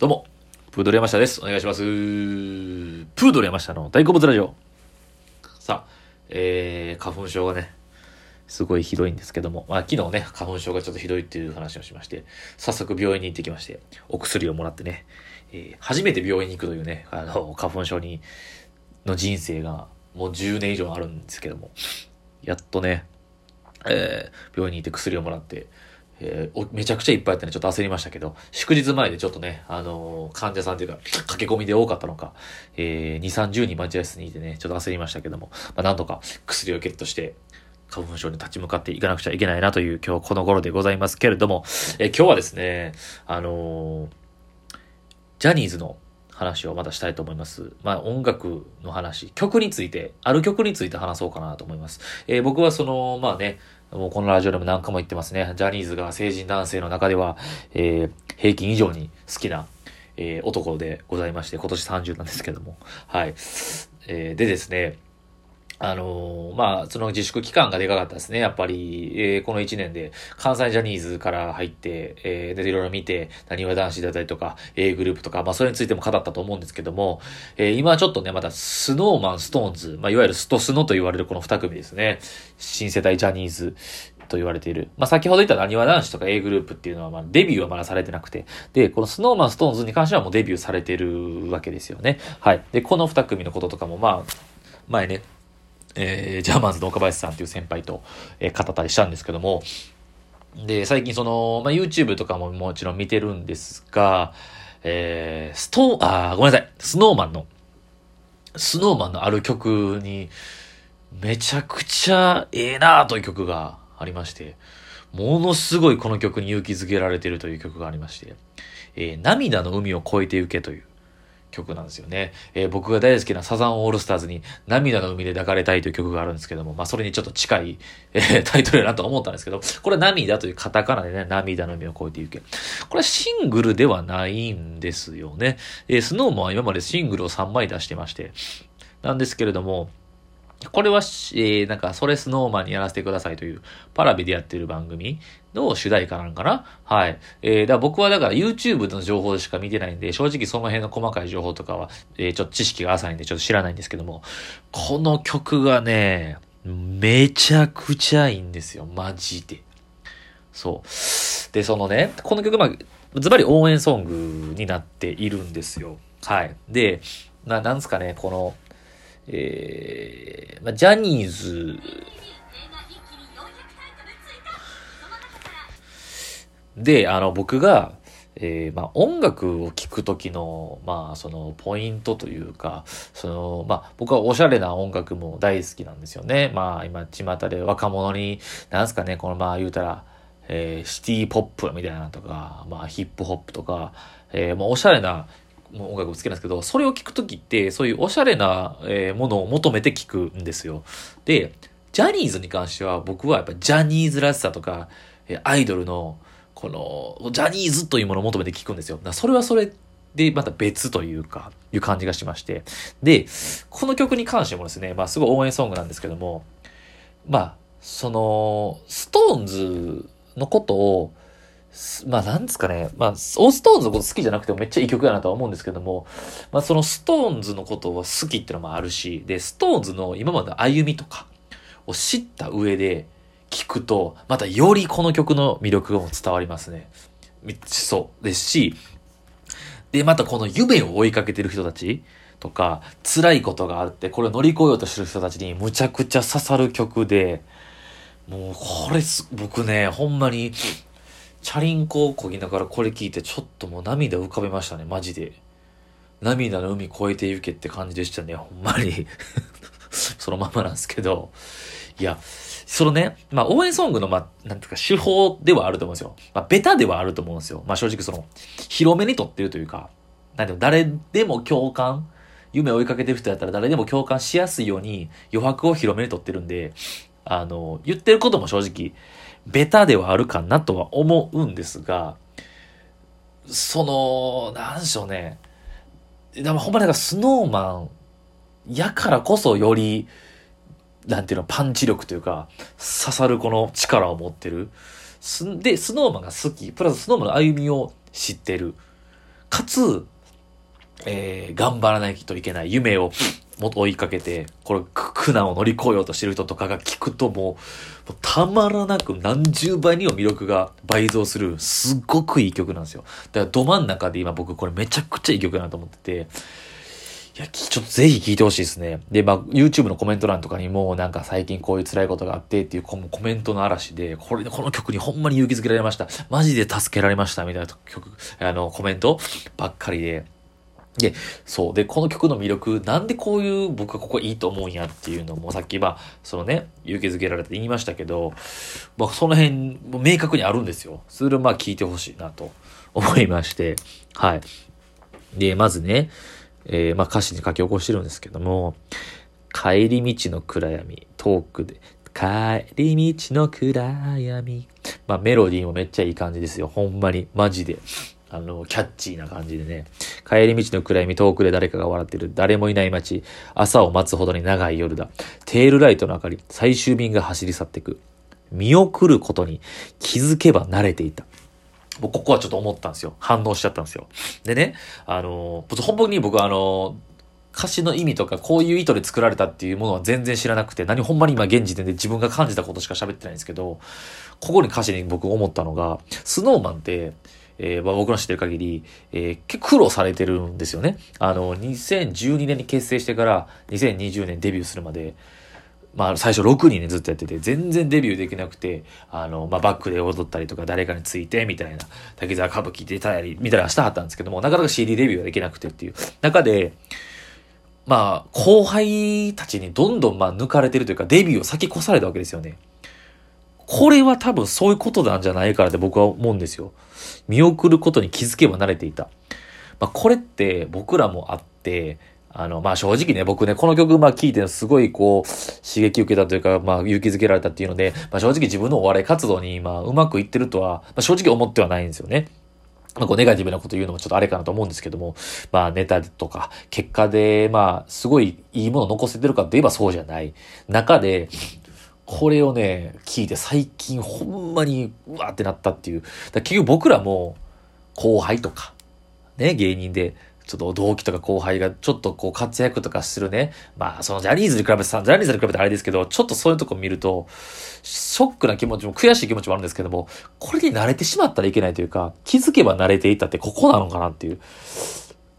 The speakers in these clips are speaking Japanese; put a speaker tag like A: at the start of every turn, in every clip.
A: どうも、プードル山下です。お願いします。プードル山下の大好物ラジオ。さあ、えー、花粉症がね、すごいひどいんですけども、まあ昨日ね、花粉症がちょっとひどいっていう話をしまして、早速病院に行ってきまして、お薬をもらってね、えー初めて病院に行くというね、あの、花粉症に、の人生がもう10年以上あるんですけども、やっとね、えー病院に行って薬をもらって、えーめちゃくちゃいっぱいあってね、ちょっと焦りましたけど、祝日前でちょっとね、あのー患者さんというか、駆け込みで多かったのか、えー、2、30人待合室にいてね、ちょっと焦りましたけども、まあ、なんとか薬をゲットして、花粉症に立ち向かっていかなくちゃいけないなという今日この頃でございますけれども、えー今日はですね、あのージャニーズの話をまたしたいと思います。まあ音楽の話、曲について、ある曲について話そうかなと思います。えー僕はその、まあね、もうこのラジオでも何回も言ってますね。ジャニーズが成人男性の中では、えー平均以上に好きな、えー男でございまして、今年30なんですけども。はい。えーでですね、あのーまあ、その自粛期間がでかかったですね。やっぱり、えーこの1年で、関西ジャニーズから入って、えーで、いろいろ見て、なにわ男子だったりとか、A グループとか、まあ、それについても語ったと思うんですけども、えー今ちょっとね、また、スノーマン、ストーンズ、まあ、いわゆるストスノと言われるこの2組ですね。新世代ジャニーズと言われている。まあ、先ほど言ったなにわ男子とか A グループっていうのは、ま、デビューはまだされてなくて、で、このスノーマン、ストーンズに関してはもうデビューされてるわけですよね。はい。で、この2組のこととかも、まあ、前ね、えージャーマンズの岡林さんっていう先輩と、えー語ったりしたんですけども、で、最近その、まあ、YouTube とかももちろん見てるんですが、えー、ストーあーごめんなさい、スノーマンの、スノーマンのある曲に、めちゃくちゃええなーという曲がありまして、ものすごいこの曲に勇気づけられてるという曲がありまして、えー涙の海を越えてゆけという曲なんですよね。えー僕が大好きなサザンオールスターズに涙の海で抱かれたいという曲があるんですけども、まあそれにちょっと近い、えータイトルやなと思ったんですけど、これ涙というカタカナでね、涙の海を越えてゆけ。これはシングルではないんですよね。えースノーマンは今までシングルを3枚出してまして、なんですけれども、これは、えー、なんか、それスノーマンにやらせてくださいという、パラビでやってる番組の主題歌なんかな？はい。えー、だ僕はだから YouTube の情報しか見てないんで、正直その辺の細かい情報とかは、えー、ちょっと知識が浅いんでちょっと知らないんですけども、この曲がね、めちゃくちゃいいんですよ、マジで。そう。で、そのね、この曲、まあ、ズバリ応援ソングになっているんですよ。はい。で、な、なんすかね、この、えーまあ、ジャニーズで、あの、僕が、えーまあ、音楽を聴くときの、まあ、その、ポイントというか、その、まあ、僕はおしゃれな音楽も大好きなんですよね。まあ、今、巷で若者に、なんすかね、この、まあ、言うたら、えーシティポップみたいなのとか、まあ、ヒップホップとか、えーもうおしゃれな、音楽も好きなんですけど、それを聞くときって、そういうおしゃれな、えーものを求めて聞くんですよ。で、ジャニーズに関しては、僕はやっぱジャニーズらしさとか、えーアイドルの、この、ジャニーズというものを求めて聞くんですよ。それはそれで、また別というか、いう感じがしまして。で、この曲に関してもですね、まあ、すごい応援ソングなんですけども、まあ、その、ストーンズのことを、まあ、なんですかね。まあ、オーストーンズのこと好きじゃなくてもめっちゃいい曲だなとは思うんですけども、まあ、そのストーンズのことを好きっていうのもあるし、で、ストーンズの今までの歩みとかを知った上で聞くと、またよりこの曲の魅力が伝わりますね。めっちゃそうですし、で、またこの夢を追いかけてる人たちとか、辛いことがあって、これを乗り越えようとしてる人たちにむちゃくちゃ刺さる曲で、もうこれ、僕ね、ほんまに、チャリンコを漕ぎながらこれ聞いてちょっともう涙浮かべましたね、マジで。涙の海越えてゆけって感じでしたね、ほんまに。そのままなんですけど。いや、そのね、まあ応援ソングの、まあ、なんていうか手法ではあると思うんですよ。まあベタではあると思うんですよ。まあ正直その、広めに撮ってるというか、なんでも誰でも共感、夢を追いかけてる人だったら誰でも共感しやすいように余白を広めに撮ってるんで、あの、言ってることも正直、ベタではあるかなとは思うんですが、その、なんでしょうね。でもほんまなんかスノーマンやからこそより、なんていうの、パンチ力というか、刺さるこの力を持ってる。すで、スノーマンが好き、プラススノーマンの歩みを知ってるかつ、えー、頑張らないといけない夢をもっと追いかけて、これ苦難を乗り越えようとしてる人とかが聞くともう、もうたまらなく何十倍にも魅力が倍増する、すっごくいい曲なんですよ。だからど真ん中で今僕これめちゃくちゃいい曲だなと思ってて、いや、ちょっとぜひ聴いてほしいですね。で、まあ、YouTube のコメント欄とかにも、なんか最近こういう辛いことがあってっていうコメントの嵐で、これで、この曲にほんまに勇気づけられました。マジで助けられました。みたいな曲、あの、コメントばっかりで。で、そう。で、この曲の魅力、なんでこういう僕はここいいと思うんやっていうのも、さっき、まあ、そのね、勇気づけられて言いましたけど、まあ、その辺、明確にあるんですよ。それをまあ聞いてほしいなと思いまして、はい。で、まずね、えー、まあ歌詞に書き起こしてるんですけども、帰り道の暗闇、遠くで、帰り道の暗闇。まあメロディーもめっちゃいい感じですよ。ほんまに。マジで。あの、キャッチーな感じでね。帰り道の暗闇、遠くで誰かが笑ってる。誰もいない街。朝を待つほどに長い夜だ。テールライトの明かり。最終便が走り去っていく。見送ることに気づけば慣れていた。僕、ここはちょっと思ったんですよ。反応しちゃったんですよ。でね、あの、本当に僕はあの、歌詞の意味とかこういう意図で作られたっていうものは全然知らなくて、何ほんまに今現時点で自分が感じたことしか喋ってないんですけど、ここに歌詞に僕思ったのが、スノーマンって、えー、僕の知ってる限り、えー、結構苦労されてるんですよね。あの、2012年に結成してから2020年デビューするまで、まあ最初6人でずっとやってて、全然デビューできなくて、あの、まあバックで踊ったりとか誰かについてみたいな、滝沢歌舞伎出たり、みたいなしたはったんですけども、なかなか CD デビューができなくてっていう中で、まあ後輩たちにどんどんまあ抜かれてるというか、デビューを先越されたわけですよね。これは多分そういうことなんじゃないからって僕は思うんですよ。見送ることに気づけば慣れていた。まあこれって僕らもあって、あの、まあ正直ね、僕ね、この曲、まあ聴いてすごいこう、刺激受けたというか、まあ勇気づけられたっていうので、まあ正直自分のお笑い活動に、まあうまくいってるとは、まあ正直思ってはないんですよね。まあ、こうネガティブなこと言うのもちょっとあれかなと思うんですけども、まあネタとか、結果で、まあ、すごいいいもの残せてるかといえばそうじゃない。中で、これをね、聞いて最近ほんまにうわーってなったっていう。だ結局僕らも後輩とか、ね、芸人で、ちょっと同期とか後輩がちょっとこう活躍とかするね。まあ、そのジャニーズに比べて、ジャニーズに比べてあれですけど、ちょっとそういうとこ見ると、ショックな気持ちも悔しい気持ちもあるんですけども、これに慣れてしまったらいけないというか、気づけば慣れていたってここなのかなっていう。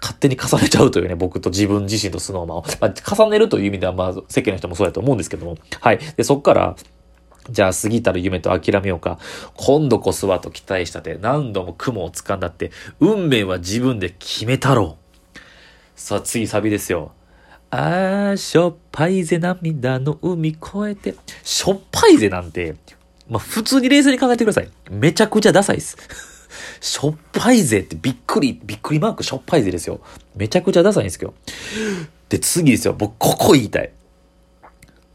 A: 勝手に重ねちゃうというね、僕と自分自身とスノーマンを。まあ、重ねるという意味では、まあ、世間の人もそうだと思うんですけども。はい。で、そっから、じゃあ過ぎたる夢と諦めようか。今度こそはと期待したて、何度も雲を掴んだって、運命は自分で決めたろう。さあ、次サビですよ。あー、しょっぱいぜ涙の海越えて。しょっぱいぜなんて、まあ、普通に冷静に考えてください。めちゃくちゃダサいです。しょっぱいぜってびっくり、びっくりマークしょっぱいぜですよ。めちゃくちゃダサいんですけど。で、次ですよ。僕、ここ言いたい。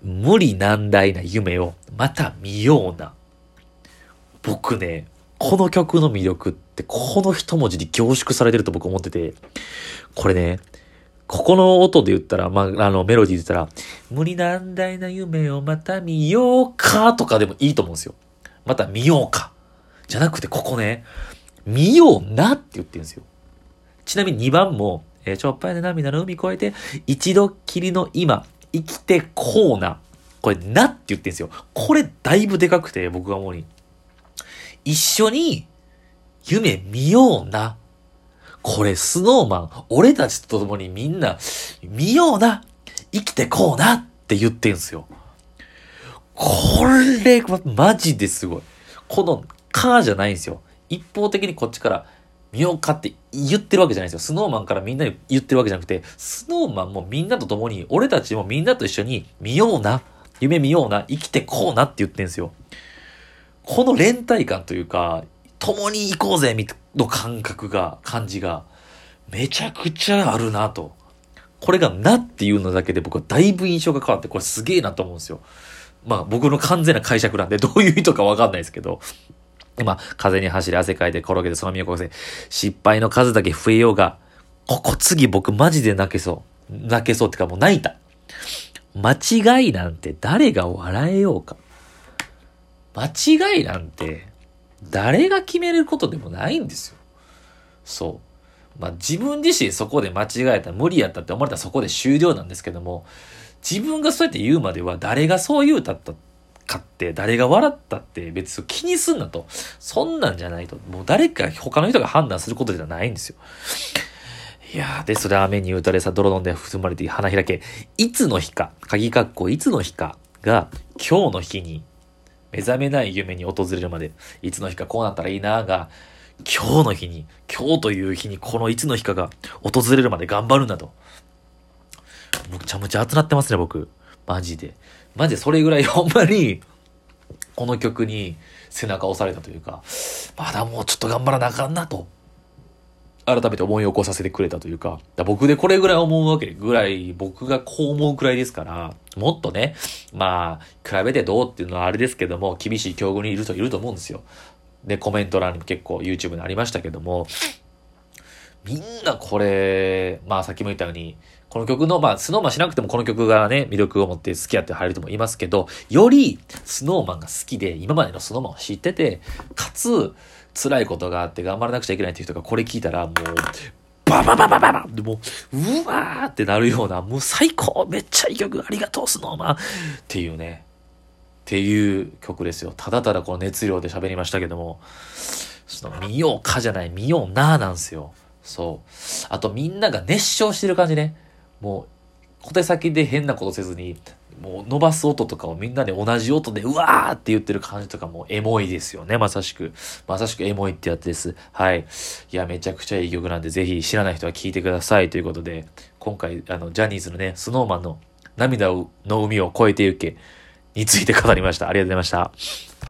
A: 無理難題な夢をまた見ような。僕ね、この曲の魅力ってこの一文字に凝縮されてると僕思ってて、これね、ここの音で言ったら、まあ、あの、メロディーで言ったら、無理難題な夢をまた見ようかとかでもいいと思うんですよ。また見ようか。じゃなくて、ここね、見ようなって言ってるんですよ。ちなみに2番も、えー、ちょっぱいで涙の海越えて、一度きりの今、生きてこうな。これ、なって言ってんですよ。これ、だいぶでかくて、僕が思うに。一緒に、夢見ような。これ、スノーマン、俺たちと共にみんな、見ような。生きてこうなって言ってんすよ。これはマジですごい。この、カーじゃないんですよ。一方的にこっちから見ようかって言ってるわけじゃないですよ。スノーマンからみんなに言ってるわけじゃなくて、スノーマンもみんなと共に、俺たちもみんなと一緒に見ような。夢見ような。生きてこうなって言ってんですよ。この連帯感というか、共に行こうぜみの感覚が、感じが、めちゃくちゃあるなと。これがなっていうのだけで僕はだいぶ印象が変わって、これすげえなと思うんですよ。まあ僕の完全な解釈なんでどういう意図かわかんないですけど。まあ、風に走り汗かいて転げてその身を越せ。失敗の数だけ増えようが、ここ次僕マジで泣けそう。泣けそうってかもう泣いた。間違いなんて誰が笑えようか。間違いなんて誰が決めることでもないんですよ。そう。まあ自分自身そこで間違えた、無理やったって思われたらそこで終了なんですけども、自分がそうやって言うまでは誰がそう言うたったかって誰が笑ったって別に気にすんなと。そんなんじゃないと。もう誰か他の人が判断することじゃないんですよ。いやー、で、それ雨に打たれさ、泥飲んで踏まれて花開け。いつの日か、鍵括弧いつの日かが今日の日に目覚めない夢に訪れるまで、いつの日かこうなったらいいなーが、今日の日に、今日という日にこのいつの日かが訪れるまで頑張るんだと。むちゃむちゃ熱なってますね、僕。マジで。マジでそれぐらいほんまに、この曲に背中を押されたというか、まだもうちょっと頑張らなあかんなと。改めて思い起こさせてくれたというか、僕でこれぐらい思うわけぐらい、僕がこう思うくらいですから、もっとね、まあ、比べてどうっていうのはあれですけども、厳しい境遇にいる人いると思うんですよ。で、コメント欄にも結構 YouTube にありましたけども、みんなこれ、まあさっきも言ったように、この曲の、まあ、スノーマンしなくてもこの曲がね、魅力を持って好きやって入る人もいますけど、より、スノーマンが好きで、今までのスノーマンを知ってて、かつ、辛いことがあって頑張らなくちゃいけないっていう人がこれ聞いたら、もう、ババババババでもう、うわーってなるような、もう最高めっちゃいい曲ありがとう、スノーマンっていうね、っていう曲ですよ。ただただこの熱量で喋りましたけども、その、見ようかじゃない、見ようなーなんですよ。そう。あとみんなが熱唱してる感じね。もう、小手先で変なことせずに、もう伸ばす音とかをみんなで同じ音で、うわーって言ってる感じとかもエモいですよね、まさしく。まさしくエモいってやつです。はい。いや、めちゃくちゃいい曲なんで、ぜひ知らない人は聴いてくださいということで、今回、あの、ジャニーズのね、スノーマンの涙の海を越えてゆけについて語りました。ありがとうございました。